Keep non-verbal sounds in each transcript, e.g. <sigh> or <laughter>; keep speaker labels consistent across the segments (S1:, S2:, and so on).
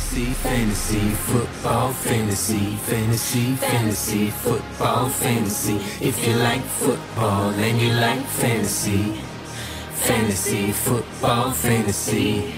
S1: Fantasy, fantasy, football, fantasy, fantasy, fantasy, football, fantasy. If you like football and you like fantasy, fantasy, football, fantasy.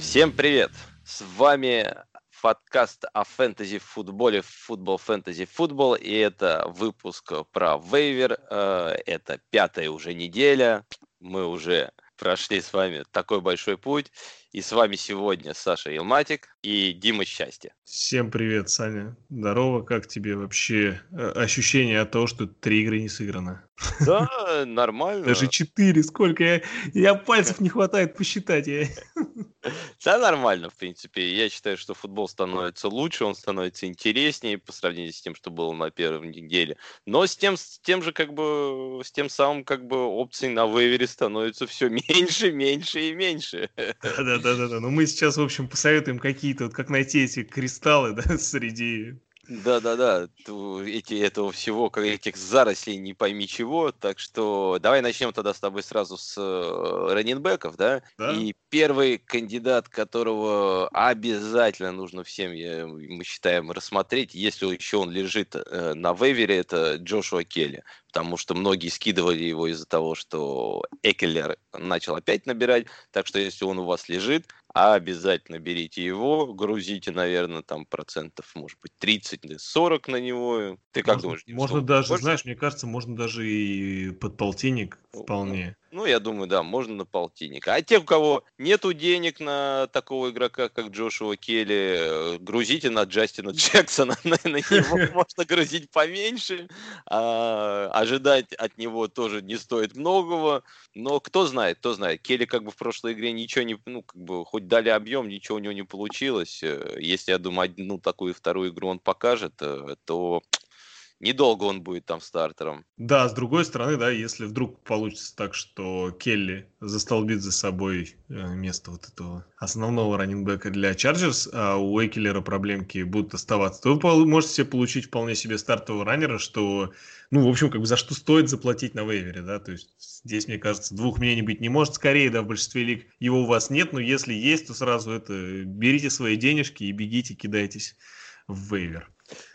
S2: Всем привет! С вами подкаст о фэнтези футболе, футбол, фэнтези, футбол. И это выпуск про вейвер. Э, Это пятая уже неделя. Мы уже прошли с вами такой большой путь. И с вами сегодня Саша Елматик и Дима Счастье.
S3: Всем привет, Саня. Здорово. Как тебе вообще э, ощущение от того, что три игры не сыграно?
S2: Да, нормально.
S3: Даже четыре. Сколько? Я, я пальцев не хватает посчитать. Я...
S2: Да, нормально, в принципе. Я считаю, что футбол становится лучше, он становится интереснее по сравнению с тем, что было на первой неделе. Но с тем, с тем же, как бы, с тем самым, как бы, опций на вейвере становится все <laughs> меньше, меньше и меньше.
S3: Да-да-да. Ну, мы сейчас, в общем, посоветуем какие-то, вот как найти эти кристаллы, <laughs> да, среди
S2: Да-да-да, эти, этого всего, этих зарослей не пойми чего, так что давай начнем тогда с тобой сразу с э, раненбеков, да?
S3: Да.
S2: И первый кандидат, которого обязательно нужно всем, мы считаем, рассмотреть, если еще он лежит э, на вейвере, это Джошуа Келли, потому что многие скидывали его из-за того, что Экелер начал опять набирать, так что если он у вас лежит, обязательно берите его, грузите, наверное, там процентов, может быть, 30-40 на него. Ты как
S3: можно,
S2: думаешь?
S3: Можно даже,
S2: больше?
S3: знаешь, мне кажется, можно даже и под полтинник вполне.
S2: Ну, я думаю, да, можно на полтинник. А те, у кого нету денег на такого игрока, как Джошуа Келли, э, грузите на Джастина <laughs> Джексона. На, него <laughs> можно грузить поменьше. А, ожидать от него тоже не стоит многого. Но кто знает, кто знает. Келли как бы в прошлой игре ничего не... Ну, как бы, хоть дали объем, ничего у него не получилось. Э, Если, я думаю, одну такую вторую игру он покажет, э, то недолго он будет там стартером.
S3: Да, с другой стороны, да, если вдруг получится так, что Келли застолбит за собой э, место вот этого основного раненбека для Чарджерс, а у Экелера проблемки будут оставаться, то вы можете себе получить вполне себе стартового раннера, что, ну, в общем, как бы за что стоит заплатить на waiver е, да, то есть здесь, мне кажется, двух мнений быть не может, скорее, да, в большинстве лиг его у вас нет, но если есть, то сразу это, берите свои денежки и бегите, кидайтесь в waiver.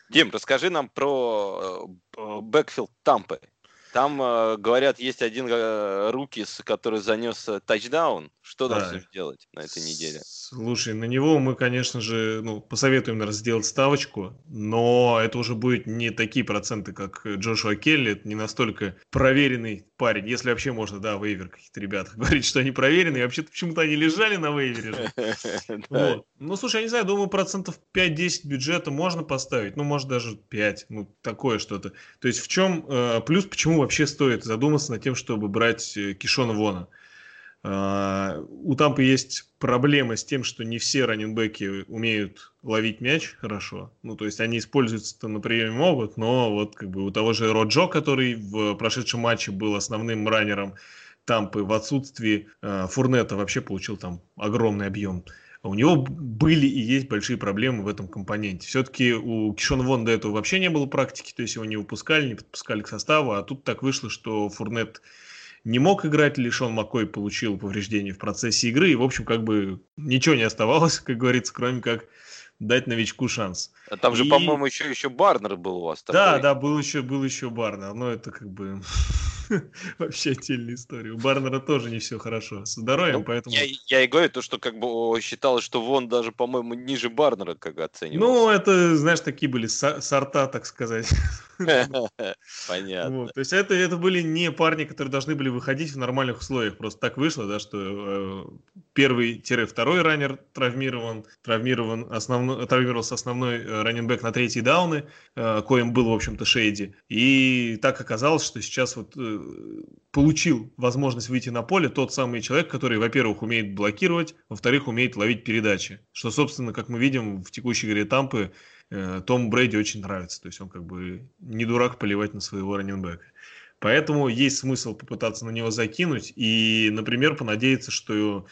S2: Дим, расскажи нам про э, backfield Тампы. Там, э, говорят, есть один э, rookies, который занес тачдаун. Что нам
S3: Да.
S2: с ним делать на этой неделе?
S3: Слушай, на него мы, конечно же, ну, посоветуем, наверное, сделать ставочку, но это уже будет не такие проценты, как Джошуа Келли, это не настолько проверенный парень, если вообще можно, да, waiver каких-то ребят <laughs> говорить, что они проверенные, вообще-то почему-то они лежали на
S2: waiver
S3: е. <laughs> Ну, слушай, я не знаю, думаю, процентов 5-10 бюджета можно поставить, ну, может, даже 5, ну, такое что-то. То есть в чем э, плюс, почему вообще стоит задуматься над тем, чтобы брать э, Кишона Вона? А, у Тампы есть проблема с тем, что не все раненбеки умеют ловить мяч хорошо. Ну, то есть они используются на приеме могут, но вот как бы у того же Роджо, который в прошедшем матче был основным раннером Тампы в отсутствии э, Фурнета вообще получил там огромный объем. А У него были и есть большие проблемы в этом компоненте. Все-таки у Кишона Вон до этого вообще не было практики, то есть его не выпускали, не подпускали к составу, а тут так вышло, что Фурнет не мог играть, лишен Маккой получил повреждения в процессе игры, и, в общем, как бы ничего не оставалось, <laughs> как говорится, кроме как дать новичку шанс.
S2: А Там же,
S3: И-
S2: по-моему, еще, еще Барнер был у вас.
S3: Да,
S2: такой.
S3: да, был еще, был еще Барнер, но это как бы <laughs> <laughs> вообще отдельная история. У Барнера тоже не все хорошо с здоровьем,
S2: Ну,
S3: поэтому...
S2: Я, я и говорю, то, что как бы считалось, что Вон даже, по-моему, ниже Барнера как оценивался.
S3: Ну, это, знаешь, такие были со- сорта, так сказать. <laughs>
S2: Понятно.
S3: Вот, То есть это, это были не парни, которые должны были выходить в нормальных условиях. Просто так вышло, да, что э, первый-второй раннер травмирован, травмирован основной, травмировался основной э, раненбэк на третьи дауны, э, коим был, в общем-то, Шейди. И так оказалось, что сейчас вот э, получил возможность выйти на поле тот самый человек, который, во-первых, умеет блокировать, во-вторых, умеет ловить передачи. Что, собственно, как мы видим в текущей игре Тампы, э, Тому Брейди очень нравится. То есть он как бы не дурак поливать на своего раненбека. Поэтому есть смысл попытаться на него закинуть и, например, понадеяться, что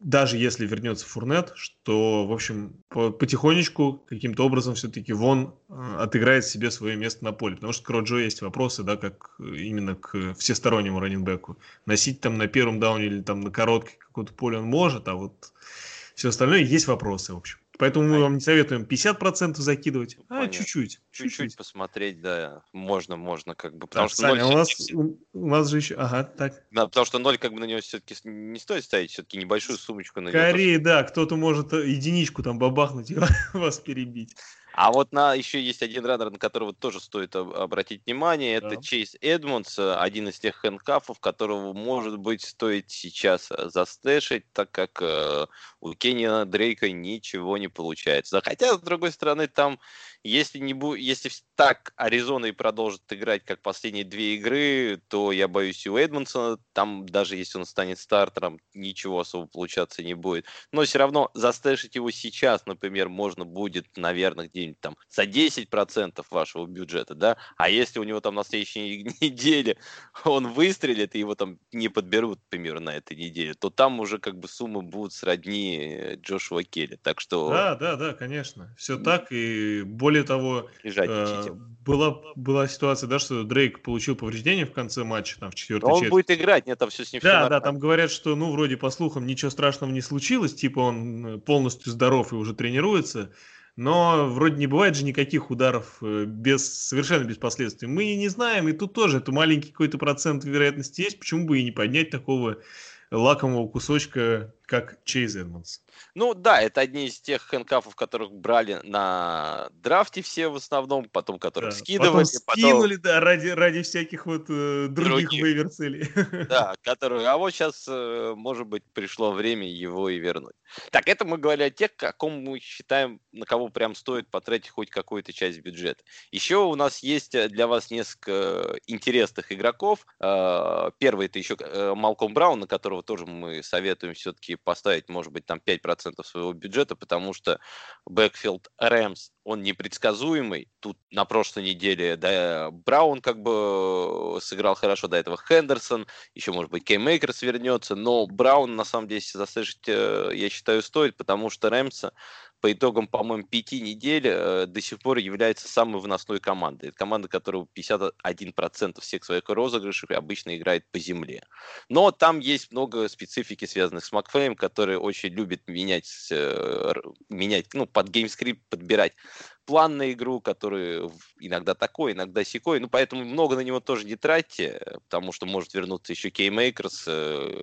S3: даже если вернется Фурнет, что, в общем, по- потихонечку, каким-то образом все-таки Вон э, отыграет себе свое место на поле. Потому что к Роджо есть вопросы, да, как э, именно к всестороннему раненбеку. Носить там на первом дауне или там на короткой какое-то поле он может, а вот все остальное, есть вопросы, в общем. Поэтому мы вам не советуем 50% закидывать, а
S2: Понятно.
S3: чуть-чуть.
S2: Чуть-чуть посмотреть, да, можно, можно, как бы. Потому
S3: Так,
S2: что
S3: Саня,
S2: ноль
S3: у нас, у, нас же еще... Ага, так.
S2: да, потому что ноль, как бы на него все-таки не стоит ставить, все-таки небольшую сумочку на него.
S3: Скорее, да, кто-то может э, единичку там бабахнуть и <laughs> вас перебить.
S2: А вот на еще есть один раннер, на которого тоже стоит об- обратить внимание. Это
S3: Да.
S2: Чейз Эдмондс, э, один из тех хэнкафов, которого, может быть, стоит сейчас э, застэшить, так как э, у Кеннина Дрейка ничего не получается. Хотя, с другой стороны, там, если, не бу- если так Аризона и продолжит играть, как последние две игры, то я боюсь и у Эдмонсона, там, даже если он станет стартером, ничего особо получаться не будет. Но все равно застэшить его сейчас, например, можно будет, наверное, где-нибудь там за 10% вашего бюджета, да, а если у него там на следующей <laughs> неделе он выстрелит, и его там не подберут, к примеру, на этой неделе, то там уже как бы суммы будут сродни э, Джошуа Келли, так что
S3: Да, да, да, конечно. Все так. И более того,
S2: лежать
S3: э, была, была ситуация, да, что Дрейк получил повреждение в конце матча, там, в четвертой
S2: он
S3: четверти.
S2: будет играть, нет, там все с ним
S3: Да, да,
S2: нормально.
S3: там говорят, что, ну, вроде по слухам ничего страшного не случилось, типа он э, полностью здоров и уже тренируется, но вроде не бывает же никаких ударов э, без, совершенно без последствий. Мы не знаем, и тут тоже это маленький какой-то процент вероятности есть, почему бы и не поднять такого лакомого кусочка, как Чейз Эдмонс.
S2: Ну да, это одни из тех хэнкафов, которых брали на драфте все в основном, потом которых
S3: Да.
S2: скидывали,
S3: Потом
S2: потом-
S3: скинули, да, ради, ради всяких вот э, других
S2: Других.
S3: вейвер-целей. <laughs>
S2: Да, который, а вот сейчас, может быть, пришло время его и вернуть. Так, это мы говорили о тех, о ком мы считаем, на кого прям стоит потратить хоть какую-то часть бюджета. Еще у нас есть э, для вас несколько интересных игроков. Э, Первый это еще э, Малком Браун, на которого тоже мы советуем все-таки поставить, может быть, там 5% своего бюджета, потому что backfield Рэмс, он непредсказуемый. Тут на прошлой неделе да, Браун как бы сыграл хорошо, до этого Хендерсон, еще, может быть, Кэм Эйкерс вернется, но Браун, на самом деле, за stash ить, э, я считаю, стоит, потому что Рэмса по итогам, по-моему, пяти недель э, до сих пор является самой выносной командой. Это команда, которая 51% всех своих розыгрышей обычно играет по земле. Но там есть много специфики, связанных с Маквеем, который очень любит менять, э, менять ну, под game script подбирать план на игру, который иногда такой, иногда сякой. Ну, поэтому много на него тоже не тратьте, э, потому что может вернуться еще Кэм Эйкерс,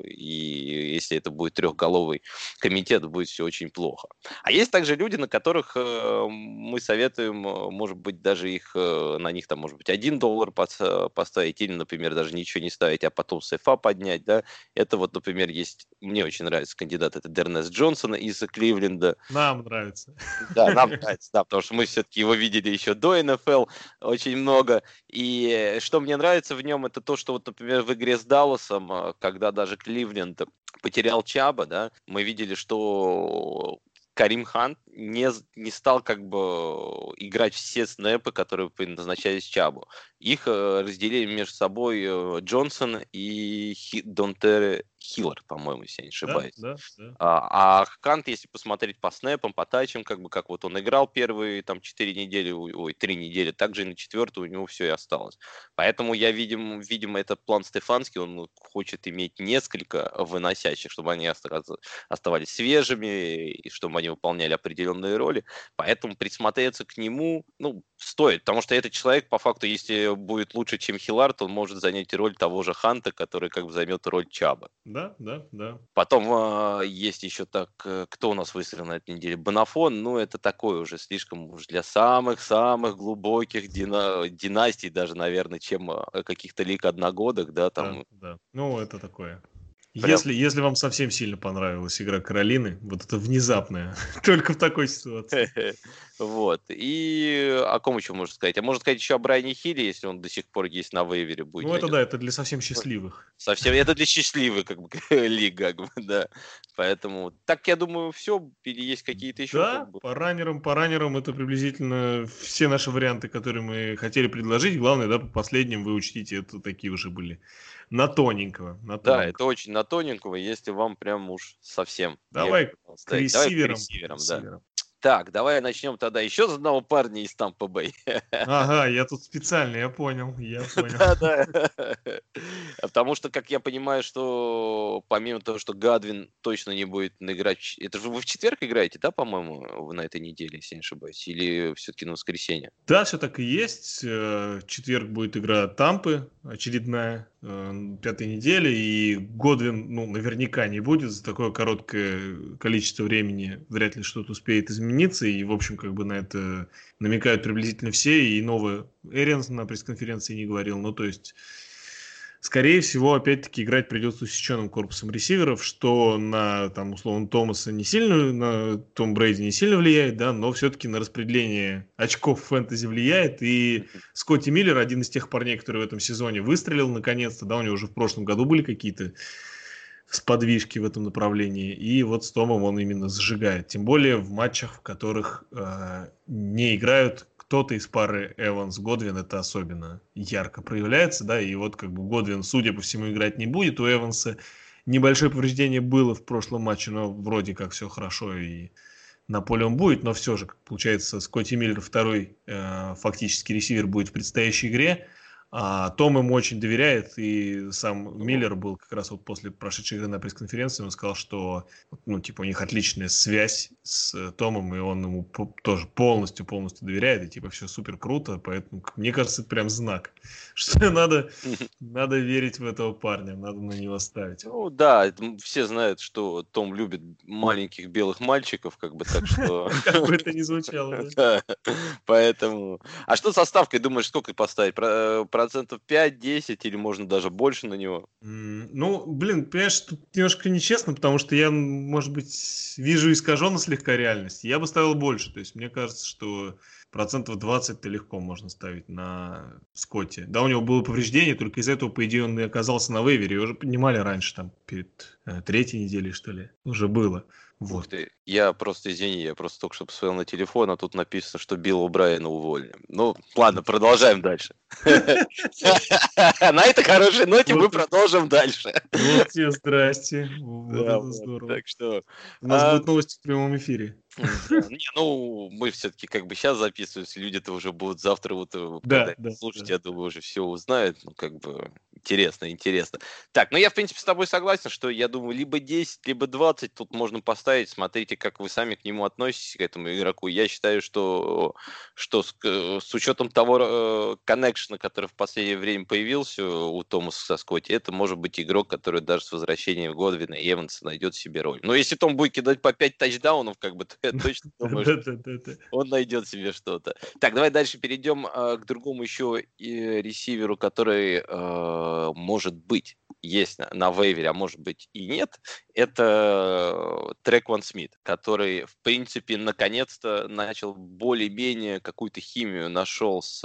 S2: и если это будет трехголовый комитет, будет все очень плохо. А есть также люди, на которых э, мы советуем, э, может быть, даже их, э, на них там, может быть, один доллар пос- э, поставить, или, например, даже ничего не ставить, а потом с FA поднять, да. Это вот, например, есть, мне очень нравится кандидат, это Дернес Джонсон из Кливленда.
S3: Нам нравится.
S2: Да, нам <laughs> нравится, да, потому что мы все-таки его видели еще до НФЛ очень много. И э, что мне нравится в нем, это то, что вот, например, в игре с Далласом, э, когда даже Кливленд потерял Чаба, да, мы видели, что Карим Хан не, не стал как бы играть все снэпы, которые предназначались Чабу. Их э, разделили между собой Джонсон и Хи, Хиллер, по-моему, если я не
S3: Да,
S2: ошибаюсь.
S3: да, да.
S2: А, а Кант, если посмотреть по снэпам, по тачам, как бы как вот он играл первые там 4 недели, ой, 3 недели, также и на четвертую у него все и осталось. Поэтому я, видим, видимо, это план Стефанский, он хочет иметь несколько выносящих, чтобы они оста- оставались свежими, и чтобы они выполняли определенные роли. Поэтому присмотреться к нему, ну, стоит, потому что этот человек, по факту, если будет лучше, чем Хилард, он может занять роль того же Ханта, который как бы займет роль Чаба.
S3: Да, да, да.
S2: Потом а, есть еще так, э, кто у нас выстрелил на этой неделе? Бонафон, ну это такое уже слишком уж для самых-самых глубоких дина- династий даже, наверное, чем а, каких-то лик одногодок, да, там.
S3: Да, да. Ну, это такое.
S2: Прям-
S3: Если, если вам совсем сильно понравилась игра Каролины, вот это внезапная, <laughs> только в такой ситуации. <laughs>
S2: Вот. И о ком еще можно сказать? А можно сказать еще о Брайане Хилле, если он до сих пор есть на вейвере. Будет
S3: Ну, это да, это для совсем счастливых.
S2: Совсем. Это для счастливых, как бы, <laughs> лиг, как бы, да. Поэтому, так, я думаю, все. Или есть какие-то еще?
S3: Да,
S2: как бы?
S3: по раннерам, по раннерам это приблизительно все наши варианты, которые мы хотели предложить. Главное, да, по последним вы учтите, это такие уже были на тоненького. На
S2: Да, это очень на тоненького, если вам прям уж совсем.
S3: Давай К.
S2: Давай
S3: ресиверам.
S2: ресиверам,
S3: к
S2: да. Так, давай начнем тогда еще с одного парня из Тампа Бэй.
S3: Ага, я тут специально, я понял, я понял.
S2: Да, да. Потому что, как я понимаю, что помимо того, что Гадвин точно не будет играть... Это же вы в четверг играете, да, по-моему, на этой неделе, если не ошибаюсь? Или все-таки на воскресенье?
S3: Да, все так и есть. Э, четверг будет игра Тампы, очередная, э, пятой недели, и Годвин, ну, наверняка не будет за такое короткое количество времени, вряд ли что-то успеет измениться и, в общем, как бы на это намекают приблизительно все, и новый Эрианс на пресс-конференции не говорил, ну, то есть, скорее всего, опять-таки, играть придется усеченным корпусом ресиверов, что на, там, условно, Томаса не сильно, на Том Брейди не сильно влияет, да, но все-таки на распределение очков фэнтези влияет, и Скотти Миллер, один из тех парней, который в этом сезоне выстрелил наконец-то, да, у него уже в прошлом году были какие-то сподвижки в этом направлении. И вот с Томом он именно зажигает. Тем более в матчах, в которых э, не играют кто-то из пары Эванс Годвин, это особенно ярко проявляется, да, и вот как бы Годвин, судя по всему, играть не будет. У Эванса небольшое повреждение было в прошлом матче, но вроде как все хорошо и на поле он будет, но все же, получается, Скотти Миллер второй э, фактически ресивер будет в предстоящей игре. А Том ему очень доверяет, и сам Миллер был как раз вот после прошедшей игры на пресс-конференции, он сказал, что ну, типа, у них отличная связь с Томом, и он ему тоже полностью-полностью доверяет, и типа все супер круто, поэтому мне кажется, это прям знак, <laughs> что надо, <laughs> надо верить в этого парня, надо на него ставить.
S2: Ну да, все знают, что Том любит маленьких белых мальчиков, как бы так что... <laughs>
S3: Как бы это ни звучало.
S2: Поэтому... А что со ставкой, думаешь, сколько поставить? Процентов 5-10 или можно даже больше на него?
S3: Ну, блин, понимаешь, тут немножко нечестно, потому что я, может быть, вижу искаженно слегка реальность. Я бы ставил больше. То есть мне кажется, что процентов 20 то легко можно ставить на Скотте. Да, у него было повреждение, только из этого, по идее, он и оказался на вейвере. Его уже поднимали раньше, там, перед э, третьей неделей, что ли. Уже было.
S2: Вот. ты. Я просто, извини, я просто только что посмотрел на телефон, а тут написано, что Билла Брайана уволили. Ну, ладно, продолжаем дальше. <laughs> На этой хорошей ноте мы продолжим дальше.
S3: Вот тебе здрасте. Здорово. Так что... У нас а, будут новости в прямом эфире.
S2: Не, ну, мы все-таки как бы сейчас записываемся, люди-то уже будут завтра вот э, да, да, слушать, да. я думаю, уже все узнают, ну, как бы интересно, интересно. Так, ну я, в принципе, с тобой согласен, что я думаю, либо 10, либо 20 тут можно поставить, смотрите, как вы сами к нему относитесь, к этому игроку. Я считаю, что, что с, с учетом того э, коннекшена, который в последнее время появился у Томаса со Скотти, это может быть игрок, который даже с возвращением Годвина и Эванса найдет себе роль. Но если Том будет кидать по 5 тачдаунов, как бы, то я <laughs> точно думаю, что он найдет себе что-то. Так, давай дальше перейдем э, к другому еще ресиверу, который э, может быть есть на, на вейвере, а может быть и нет, это трек Ван Смит, который, в принципе, наконец-то начал более-менее какую-то химию нашел с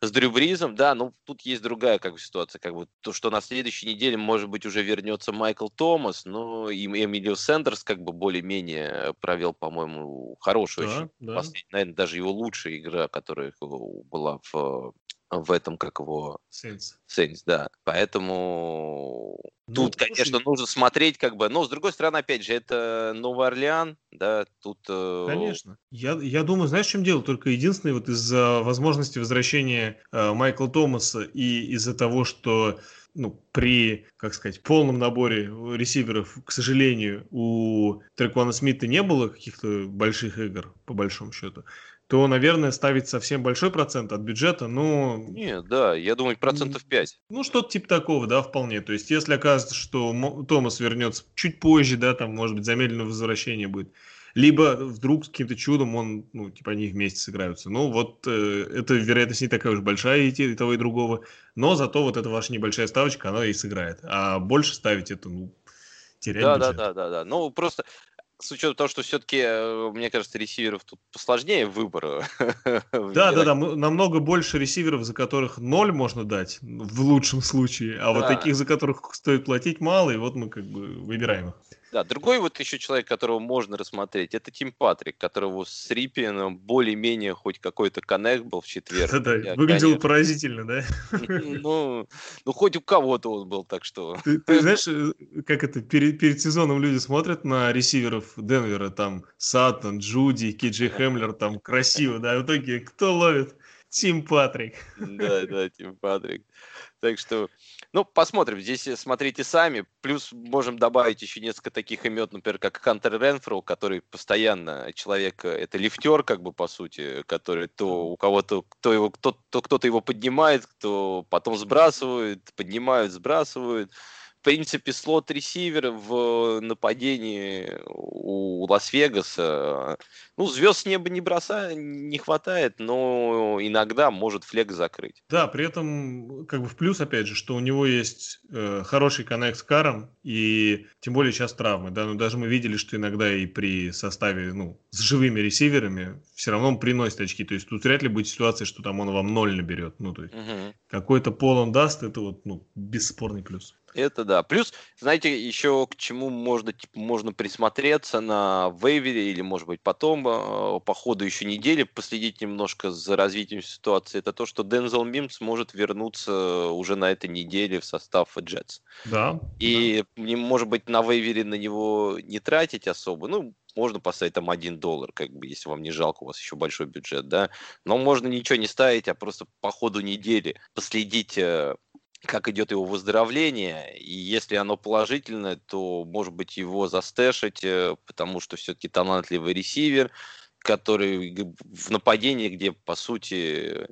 S2: с Дрю Бризом, да, ну тут есть другая как бы ситуация, как бы то, что на следующей неделе, может быть, уже вернется Майкл Томас, но и Эмилио Сендерс как бы более-менее провел, по-моему, хорошую, да, очень, да. наверное, даже его лучшая игра, которая была в в этом, как его...
S3: Saints,
S2: да. Поэтому ну, тут, слушай... конечно, нужно смотреть, как бы... Но, с другой стороны, опять же, это Новый Орлеан, да, тут...
S3: Э, конечно. Я, я думаю, знаешь, в чем дело? Только единственное, вот из-за возможности возвращения э, Майкла Томаса и из-за того, что ну, при, как сказать, полном наборе ресиверов, к сожалению, у Треквана Смита не было каких-то больших игр, по большому счету то, наверное, ставить совсем большой процент от бюджета, ну...
S2: Не, да, я думаю, процентов 5.
S3: Ну, что-то типа такого, да, вполне. То есть, если окажется, что Томас вернется чуть позже, да, там, может быть, замедленное возвращение будет, либо вдруг с каким-то чудом он, ну, типа, они вместе сыграются. Ну, вот э, эта вероятность не такая уж большая и, и того, и другого, но зато вот эта ваша небольшая ставочка, она и сыграет. А больше ставить это, ну, терять
S2: да, бюджет. Да, да, да, да. Ну, просто с учетом того, что все-таки, э, мне кажется, ресиверов тут посложнее выбора.
S3: Да, да, да, намного больше ресиверов, за которых ноль можно дать, в лучшем случае, а вот таких, за которых стоит платить мало, и вот мы как бы выбираем их.
S2: Да, другой вот еще человек, которого можно рассмотреть, это Тим Патрик, которого с Риппином более-менее хоть какой-то коннект был в четверг.
S3: Да, да, выглядел конечно... поразительно, да? <laughs>
S2: Ну, ну, хоть у кого-то он был, так что...
S3: Ты, ты знаешь, э, как это, перед, перед сезоном люди смотрят на ресиверов Денвера, там, Саттон, Джуди, Киджи Хемлер, там, красиво, да, в итоге кто ловит? Тим Патрик.
S2: Да, да, Тим Патрик. Так что, ну, посмотрим. Здесь смотрите сами. Плюс можем добавить еще несколько таких имен, например, как Хантер Ренфроу, который постоянно человек, э, это лифтер, как бы, по сути, который то у кого-то, кто его, кто, то кто-то его поднимает, кто потом сбрасывает, поднимают, сбрасывают принципе, слот-ресивер в нападении у Лас-Вегаса, ну, звезд с неба не бросает, не хватает, но иногда может флег закрыть.
S3: Да, при этом, как бы в плюс, опять же, что у него есть э, хороший коннект с Каром, и тем более сейчас травмы, да, но даже мы видели, что иногда и при составе, ну, с живыми ресиверами все равно он приносит очки, то есть тут вряд ли будет ситуация, что там он вам ноль наберет, ну, то есть угу. какой-то пол он даст, это вот, ну, бесспорный плюс.
S2: Это да. Плюс, знаете, еще к чему можно, типа, можно присмотреться на вейвере или, может быть, потом э, по ходу еще недели последить немножко за развитием ситуации. Это то, что Дензел Мимс может вернуться уже на этой неделе в состав Джетс.
S3: Да.
S2: И, да. может быть, на вейвере на него не тратить особо. Ну, можно поставить там один доллар, как бы, если вам не жалко, у вас еще большой бюджет, да. Но можно ничего не ставить, а просто по ходу недели последить э, как идет его выздоровление, и если оно положительное, то, может быть, его застэшить, э, потому что все-таки талантливый ресивер, который в нападении, где, по сути,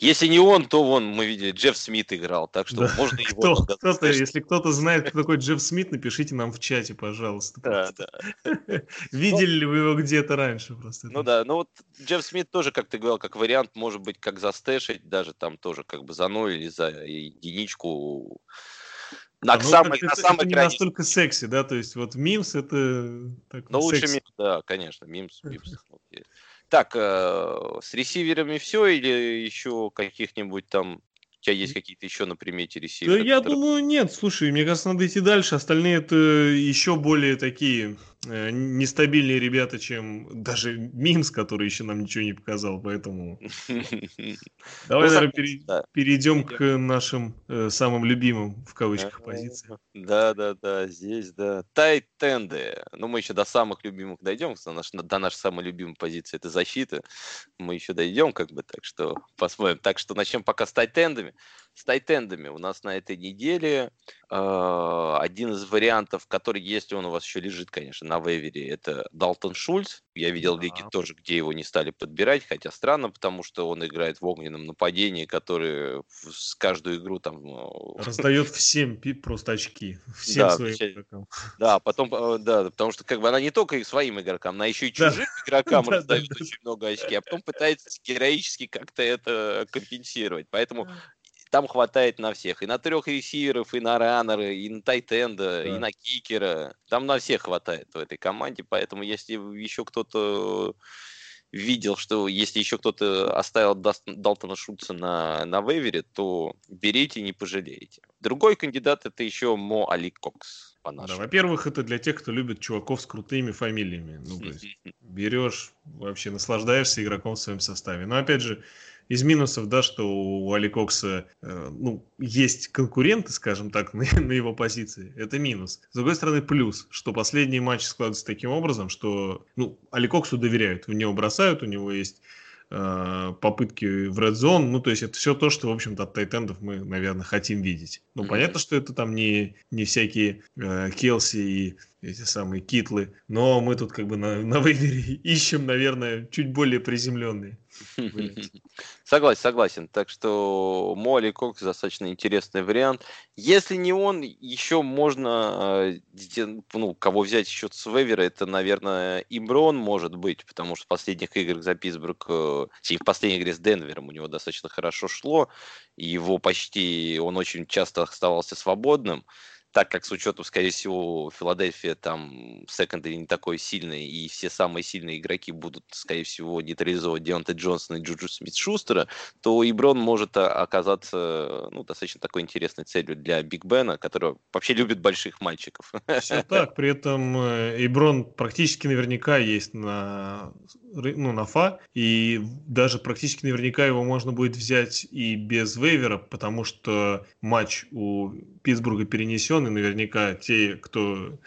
S2: если не он, то вон, мы видели, Джефф Смит играл, так что да. можно его...
S3: Кто, кто-то, если кто-то знает, кто такой Джефф Смит, напишите нам в чате, пожалуйста.
S2: Да, да. <laughs>
S3: Видели ли вы его где-то раньше просто?
S2: Ну да, ну вот Джефф Смит тоже, как ты говорил, как вариант, может быть, как застэшить, даже там тоже как бы за ноль или за единичку.
S3: На, а, самой, это, на самой это не настолько секси, да, то есть вот мимс это...
S2: Так, ну лучше мимс, да, конечно, мимс, мимс. <laughs> Так, э, с ресиверами все или еще каких-нибудь там у тебя есть какие-то еще на примете ресиверы?
S3: Да, я думаю, нет. Слушай, мне кажется, надо идти дальше. Остальные это еще более такие нестабильнее ребята, чем даже Минс, который еще нам ничего не показал, поэтому <laughs> давай, ну, наверное, перейдем к нашим э, самым любимым в кавычках позициям.
S2: Да, да, да, здесь, да. Тайтенды. Ну, мы еще до самых любимых дойдем, до нашей самой любимой позиции это защита. Мы еще дойдем, как бы, так что посмотрим. Так что начнем пока с тайтендами. С тайтендами у нас на этой неделе э, один из вариантов, который, если он у вас еще лежит, конечно, на вейвере, это Далтон Шульц. Я видел да. лиги тоже, где его не стали подбирать, хотя странно, потому что он играет в огненном нападении, который с каждую игру там...
S3: Э, <laughs> Раздает всем просто очки. <laughs> Всем да, своим все... игрокам. <laughs>
S2: Да, потом, э, да, потому что как бы она не только и своим игрокам, она еще и чужим да. игрокам раздает очень много очки, а потом пытается героически как-то это компенсировать. Поэтому там хватает на всех. И на трех ресиверов, и на раннера, и на тайтенда, да. и на кикера. Там на всех хватает в этой команде. Поэтому если еще кто-то видел, что если еще кто-то оставил Далтона Шульца на, на вейвере, то берите, не пожалеете. Другой кандидат это еще Мо Али Кокс.
S3: Да, во-первых, это для тех, кто любит чуваков с крутыми фамилиями. Ну, то <laughs> есть берешь, вообще наслаждаешься игроком в своем составе. Но опять же, из минусов, да, что у Аликокса, э, ну, есть конкуренты, скажем так, <laughs> на, на его позиции, это минус. С другой стороны, плюс, что последние матчи складываются таким образом, что, ну, Аликоксу доверяют, в него бросают, у него есть э, попытки в Red Zone, ну, то есть это все то, что, в общем-то, от тайтендов мы, наверное, хотим видеть. Ну, mm-hmm. понятно, что это там не, не всякие э, Келси и эти самые китлы, но мы тут как бы на, на выборе <laughs> ищем, наверное, чуть более приземленные. <laughs>
S2: Согласен, согласен. Так что Молли Кокс достаточно интересный вариант. Если не он, еще можно, э, ну, кого взять еще с вейвера, это, наверное, Имброн может быть, потому что в последних играх за Питтсбург, э, в последней игре с Денвером у него достаточно хорошо шло, его почти, он очень часто оставался свободным. Так как с учетом, скорее всего, Филадельфия там secondary не такой сильный, и все самые сильные игроки будут, скорее всего, нейтрализовать Деонта Джонсона и Джуджу Смит Шустера, то Эброн может а, оказаться ну, достаточно такой интересной целью для Биг Бена, который вообще любит больших мальчиков.
S3: Все <laughs> так, при этом Эброн практически наверняка есть на, ну, на FA, и даже практически наверняка его можно будет взять и без waiver а, потому что матч у Питтсбурга перенесен, наверняка те, кто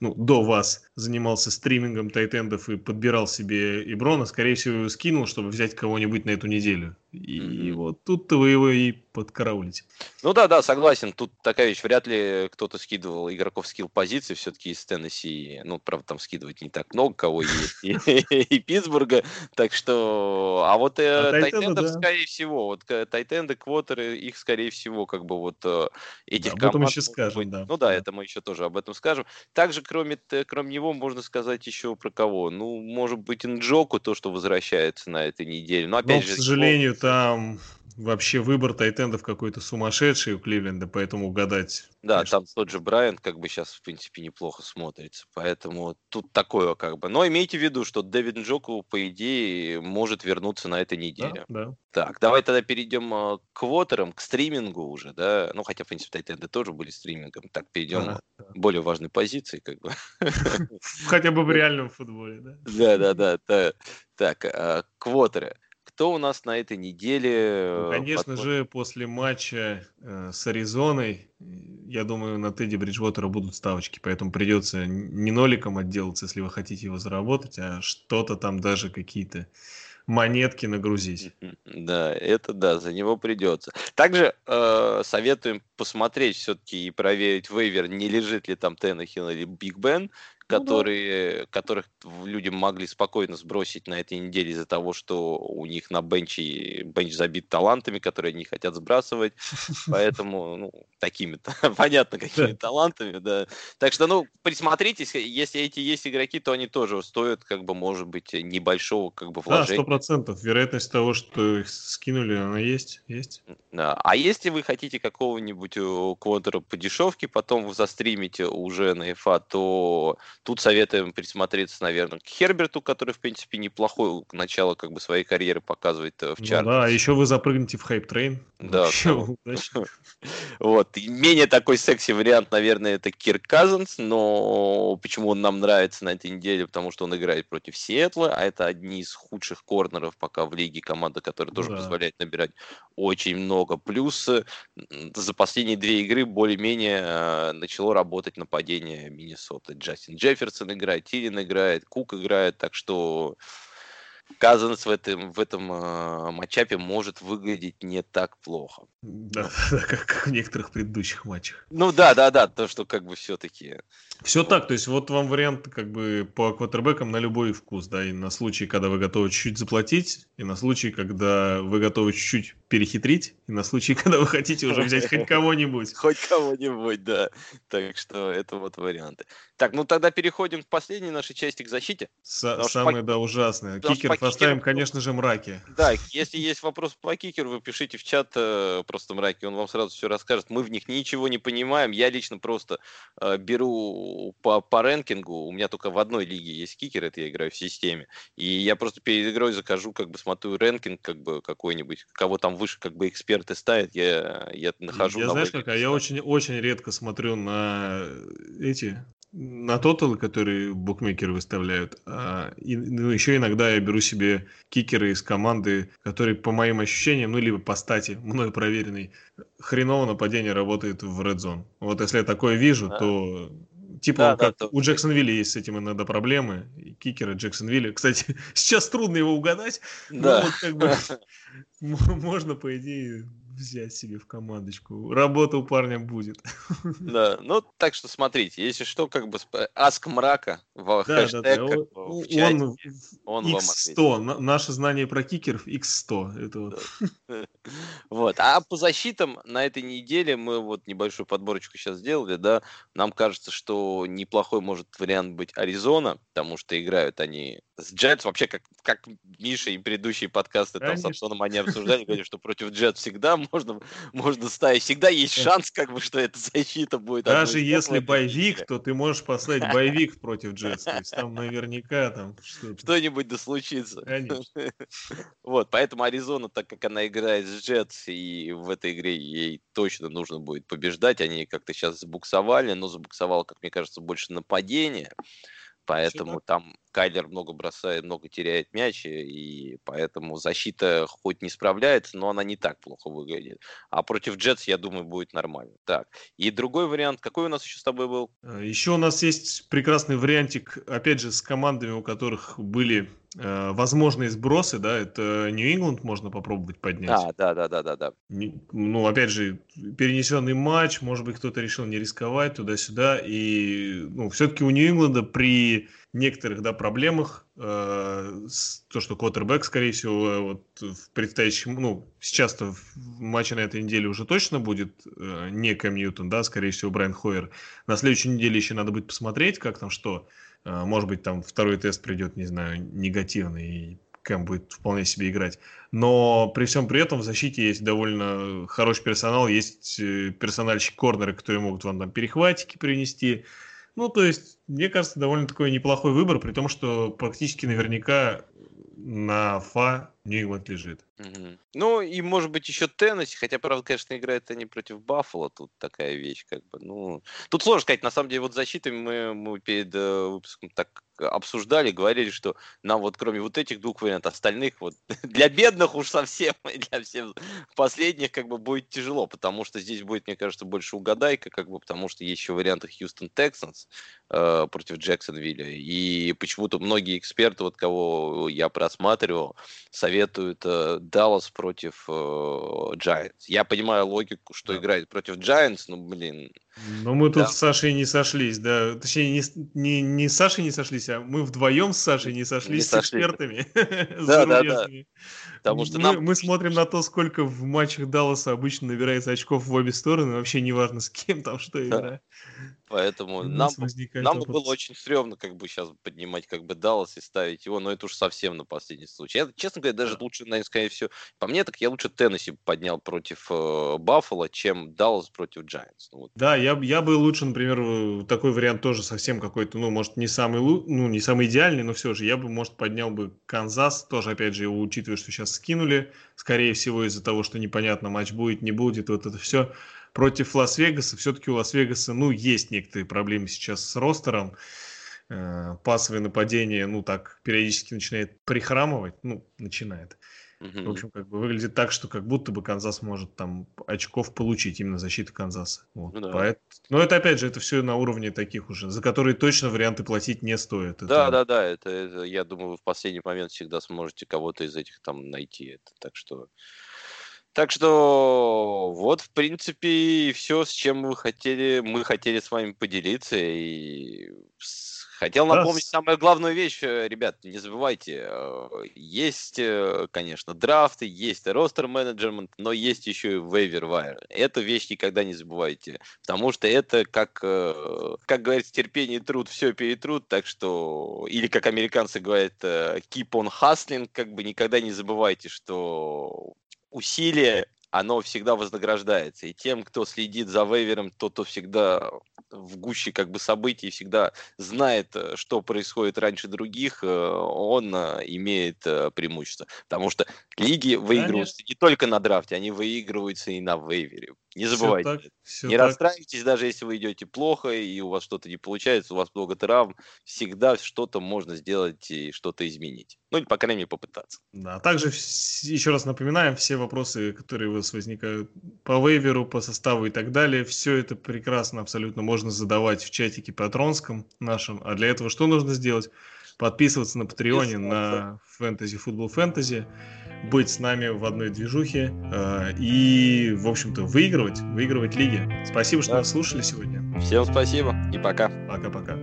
S3: ну, до вас занимался стримингом тайтендов и подбирал себе Иброна, скорее всего, его скинул, чтобы взять кого-нибудь на эту неделю. И mm-hmm. вот тут-то вы его и подкараулите.
S2: Ну да, да, согласен. Тут такая вещь. Вряд ли кто-то скидывал игроков скилл позиции все-таки из Теннесси. Ну, правда, там скидывать не так много кого есть. И Питтсбурга. Так что... А вот э, а тайтендов, скорее всего, вот тайтенды, квотеры, их, скорее всего, как бы вот э, этих
S3: команд... Об этом еще скажем, да.
S2: Ну да, это мы еще тоже об этом скажем. Также, кроме, кроме него, можно сказать еще про кого? Ну, может быть, Инджоку, то, что возвращается на этой неделе. Но, опять
S3: Но, же, к сожалению, там вообще выбор тайтендов какой-то сумасшедший у Кливленда, поэтому угадать.
S2: Да, конечно. там тот же Брайан как бы сейчас, в принципе, неплохо смотрится. Поэтому тут такое как бы. Но имейте в виду, что Дэвид Нджоку, по идее, может вернуться на этой неделе.
S3: Да, да.
S2: Так, давай тогда перейдем а, к квотерам, к стримингу уже, да. Ну, хотя, в принципе, тайтенды тоже были стримингом. Так, перейдем ага, к более важной позиции, как бы. <laughs>
S3: Хотя бы в реальном футболе, да?
S2: Да, да, да. Так, а, квотеры. Кто у нас на этой неделе?
S3: Ну, конечно под... же, после матча э, с Аризоной, я думаю, на Тедди Бриджвотера будут ставочки, поэтому придется не ноликом отделаться, если вы хотите его заработать, а что-то там даже какие-то монетки нагрузить. <laughs>
S2: Да, это да, за него придется. Также э, советуем посмотреть все-таки и проверить вейвер, не лежит ли там Теннехилл или Биг Бен, которые, ну, да. которых люди могли спокойно сбросить на этой неделе из-за того, что у них на бенче бенч забит талантами, которые они хотят сбрасывать. <laughs> Поэтому, ну, такими, <laughs> понятно, какими талантами, да. Так что, ну, присмотритесь, если эти есть игроки, то они тоже стоят, как бы, может быть, небольшого, как бы,
S3: вложения. Да, сто процентов. Вероятность того, что их скинули, она есть, есть.
S2: Да. А если вы хотите какого-нибудь э, квотера по дешевке, потом вы застримите уже на FA, то Тут советуем присмотреться, наверное, к Херберту, который, в принципе, неплохое начало как бы своей карьеры показывает э, в Чарджерс.
S3: Ну, да, еще вы запрыгнете в hype train.
S2: Да. <laughs> <laughs> Вот. Менее такой секси вариант, наверное, это Кирк Казинс, но почему он нам нравится на этой неделе? Потому что он играет против Сиэтла, а это одни из худших корнеров пока в лиге, команда, которая тоже позволяет набирать очень много. Плюс за последние две игры более-менее э, начало работать нападение Миннесоты. Джастин Джефферсон играет, Тилен играет, Кук играет, так что Казанс в этом, в этом э, матчапе может выглядеть не так плохо.
S3: Да, <laughs> да как, как в некоторых предыдущих матчах.
S2: Ну да, да, да, то, что как бы все-таки...
S3: Все так, то есть вот вам вариант как бы по квотербекам на любой вкус, да, и на случай, когда вы готовы чуть-чуть заплатить, и на случай, когда вы готовы чуть-чуть перехитрить, и на случай, <laughs> когда вы хотите уже взять хоть кого-нибудь.
S2: Хоть кого-нибудь, да. Так что это вот варианты. Так, ну тогда переходим к последней нашей части, к защите.
S3: Самое, да, ужасное. Кикеров оставим, конечно же, мраки.
S2: Да, если есть вопрос по кикеру, вы пишите в чат э, просто мраки, он вам сразу все расскажет. Мы в них ничего не понимаем. Я лично просто э, беру по, по рэнкингу. У меня только в одной лиге есть кикер, это я играю в системе. И я просто перед игрой закажу, как бы смотрю рэнкинг, как бы какой-нибудь, кого там выше, как бы эксперты ставят, я, я нахожу.
S3: Я знаешь, как, а я очень, очень редко смотрю на эти на тоталы, которые букмекеры выставляют. А, и, ну, еще иногда я беру себе кикеры из команды, которые, по моим ощущениям, ну, либо по стати, <laughs> мною проверенный, хреново нападение работает в Red Zone. Вот если я такое вижу, да. то Типа, да, как да, у Джексонвилля есть с этим иногда проблемы. И кикеры Джексонвилля. Кстати, <laughs> сейчас трудно его угадать. Да. Но вот как бы <laughs> можно, по идее, взять себе в командочку. Работа у парня будет.
S2: Да, ну так что смотрите, если что, как бы аск мрака в да, хэштег, да, да. Как бы,
S3: в чате, он, он X100. Вам Наше знание про кикеров X100. Это вот. <laughs>
S2: Вот. А по защитам на этой неделе мы вот небольшую подборочку сейчас сделали, да. Нам кажется, что неплохой может вариант быть Аризона, потому что играют они с Джетс. Вообще, как, как Миша и предыдущие подкасты там с Антоном они обсуждали, говорили, что против Джет всегда можно, можно ставить. Всегда есть шанс, как бы, что эта защита будет.
S3: Даже если боевик, то ты можешь послать боевик против Джетс. То есть там наверняка там
S2: что-нибудь да случится. <laughs> Вот, поэтому Аризона, так как она играет с Джетс, и в этой игре ей точно нужно будет побеждать, они как-то сейчас забуксовали, но забуксовал, как мне кажется, больше нападение. Поэтому там Кайлер много бросает, много теряет мяч, и поэтому защита хоть не справляется, но она не так плохо выглядит. А против Джетс, я думаю, будет нормально. Так, и другой вариант, какой у нас еще с тобой был?
S3: Э, еще у нас есть прекрасный вариантик, опять же, с командами, у которых были возможные сбросы, да, это Нью-Ингланд можно попробовать поднять.
S2: А, да, да, да, да, да.
S3: Ну, опять же, перенесенный матч, может быть, кто-то решил не рисковать туда-сюда, и, ну, все-таки у Нью-Ингланда при некоторых да, проблемах. Э, то, что Коттербек, скорее всего, вот в предстоящем, ну, сейчас-то в матче на этой неделе уже точно будет э, не Кэм Ньютон, да, скорее всего, Брайан Хойер. На следующей неделе еще надо будет посмотреть, как там что. Э, может быть, там второй тест придет, не знаю, негативный, и Кэм будет вполне себе играть. Но при всем при этом в защите есть довольно хороший персонал, есть э, персональщик-корнеры, которые могут вам там перехватики принести, ну, то есть, мне кажется, довольно такой неплохой выбор, при том, что практически наверняка на ФА Нью-Ингланд лежит.
S2: Угу. Ну, и может быть еще Теннесси, хотя, правда, конечно, играют они против Баффала, тут такая вещь, как бы, ну... Тут сложно сказать, на самом деле, вот защитой мы, мы перед э, выпуском так обсуждали, говорили, что нам вот кроме вот этих двух вариантов, остальных вот <laughs> для бедных уж совсем, и для всех последних как бы будет тяжело, потому что здесь будет, мне кажется, больше угадайка, как бы, потому что есть еще варианты Хьюстон Тексанс э, против Джексонвилля, и почему-то многие эксперты, вот кого я просматривал, советуют э, Даллас против э, Giants. Я понимаю логику, что да. играет против Giants, но, блин,
S3: но мы тут да. с Сашей не сошлись, да. Точнее, не, не, не с Сашей не сошлись, а мы вдвоем с Сашей не сошлись не с сошли. экспертами. <laughs>
S2: Да, да, да.
S3: Потому что мы, нам... мы смотрим на то, сколько в матчах Далласа обычно набирается очков в обе стороны, вообще не важно, с кем там что игра.
S2: Поэтому нам, нам было очень стрёмно как бы сейчас поднимать как бы Даллас и ставить его, но это уж совсем на последний случай. Я, честно говоря, даже да. лучше, наверное, скорее всего, по мне так я лучше Теннесси поднял против э, Баффала, чем Даллас против Giants.
S3: Ну, вот. Да, я, я бы лучше, например, такой вариант тоже совсем какой-то, ну, может, не самый, ну, не самый идеальный, но все же, я бы, может, поднял бы Канзас, тоже, опять же, учитывая, что сейчас скинули, скорее всего, из-за того, что непонятно, матч будет, не будет, вот это все против Лас-Вегаса. Все-таки у Лас-Вегаса, ну, есть некоторые проблемы сейчас с roster ом. Э, пасовое нападение, ну, так, периодически начинает прихрамывать. Ну, начинает. В общем, как бы выглядит так, что как будто бы Канзас может там очков получить, именно защита Канзаса. Вот. Ну, да. Поэтому... Но это опять же, это все на уровне таких уже, за которые точно варианты платить не стоит.
S2: Да, это... да, да, это, это, я думаю, вы в последний момент всегда сможете кого-то из этих там найти. Это, так что так что вот, в принципе, все, с чем мы хотели, мы хотели с вами поделиться. И хотел напомнить да. самую главную вещь, э, ребят, не забывайте, э, есть, э, конечно, драфты, есть ростер менеджмент, но есть еще и вейвер wire. Эту вещь никогда не забывайте, потому что это, как, как говорится, терпение и труд, все перетрут, так что, или как американцы говорят, keep on hustling, как бы никогда не забывайте, что усилие, оно всегда вознаграждается. И тем, кто следит за вейвером, тот, кто всегда в гуще как бы событий, всегда знает, э, что происходит раньше других, э, он э, имеет преимущество. Потому что лиги выигрываются Конечно. не только на драфте, они выигрываются и на вейвере. Не забывайте. Все так, все не так. расстраивайтесь, даже если вы идете плохо и у вас что-то не получается, у вас много травм, всегда что-то можно сделать и что-то изменить. Ну, или, по крайней мере, попытаться.
S3: Да, также еще раз напоминаем, все вопросы, которые у вас возникают по вейверу, по составу и так далее, все это прекрасно абсолютно можно задавать в чатике патронском нашем. А для этого что нужно сделать? Подписываться на Патреоне, на Фэнтези Футбол Фэнтези быть с нами в одной движухе э, и, в общем-то, выигрывать, выигрывать лиги. Спасибо, что да. нас слушали сегодня.
S2: Всем спасибо и пока.
S3: Пока-пока.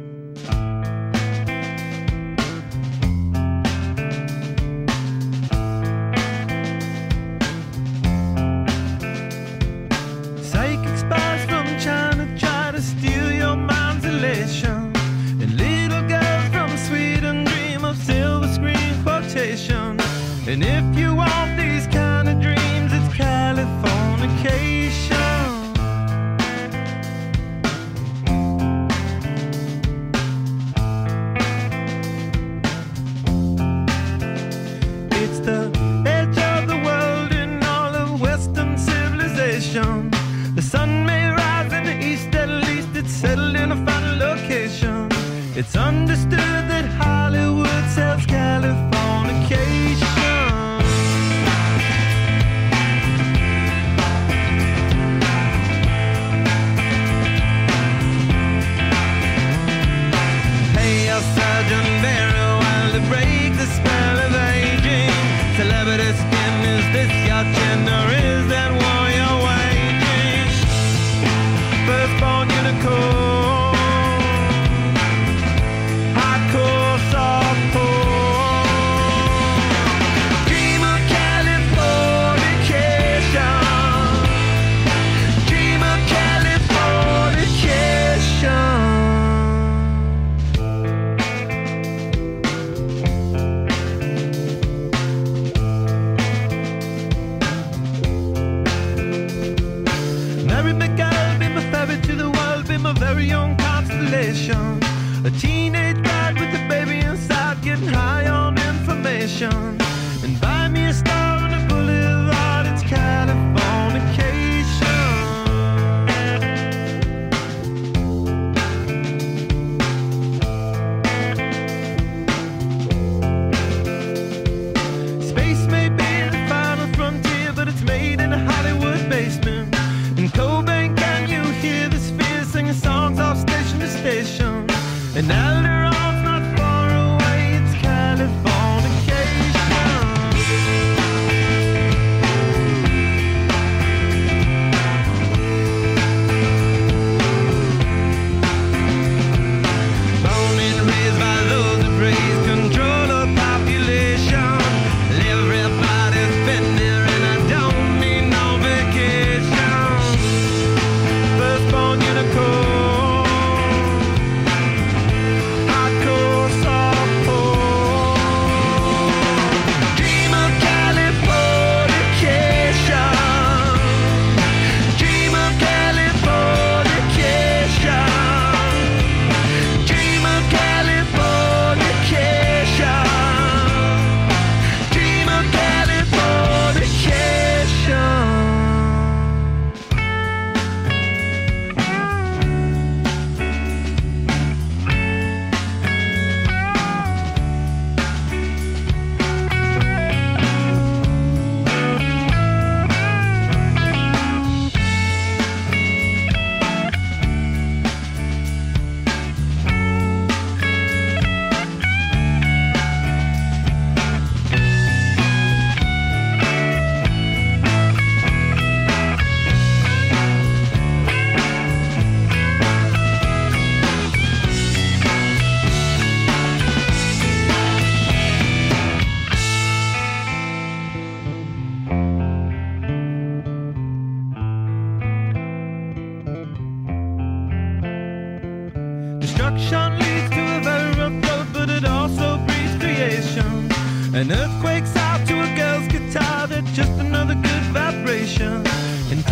S4: out to a girl's guitar. They're just another good vibration. And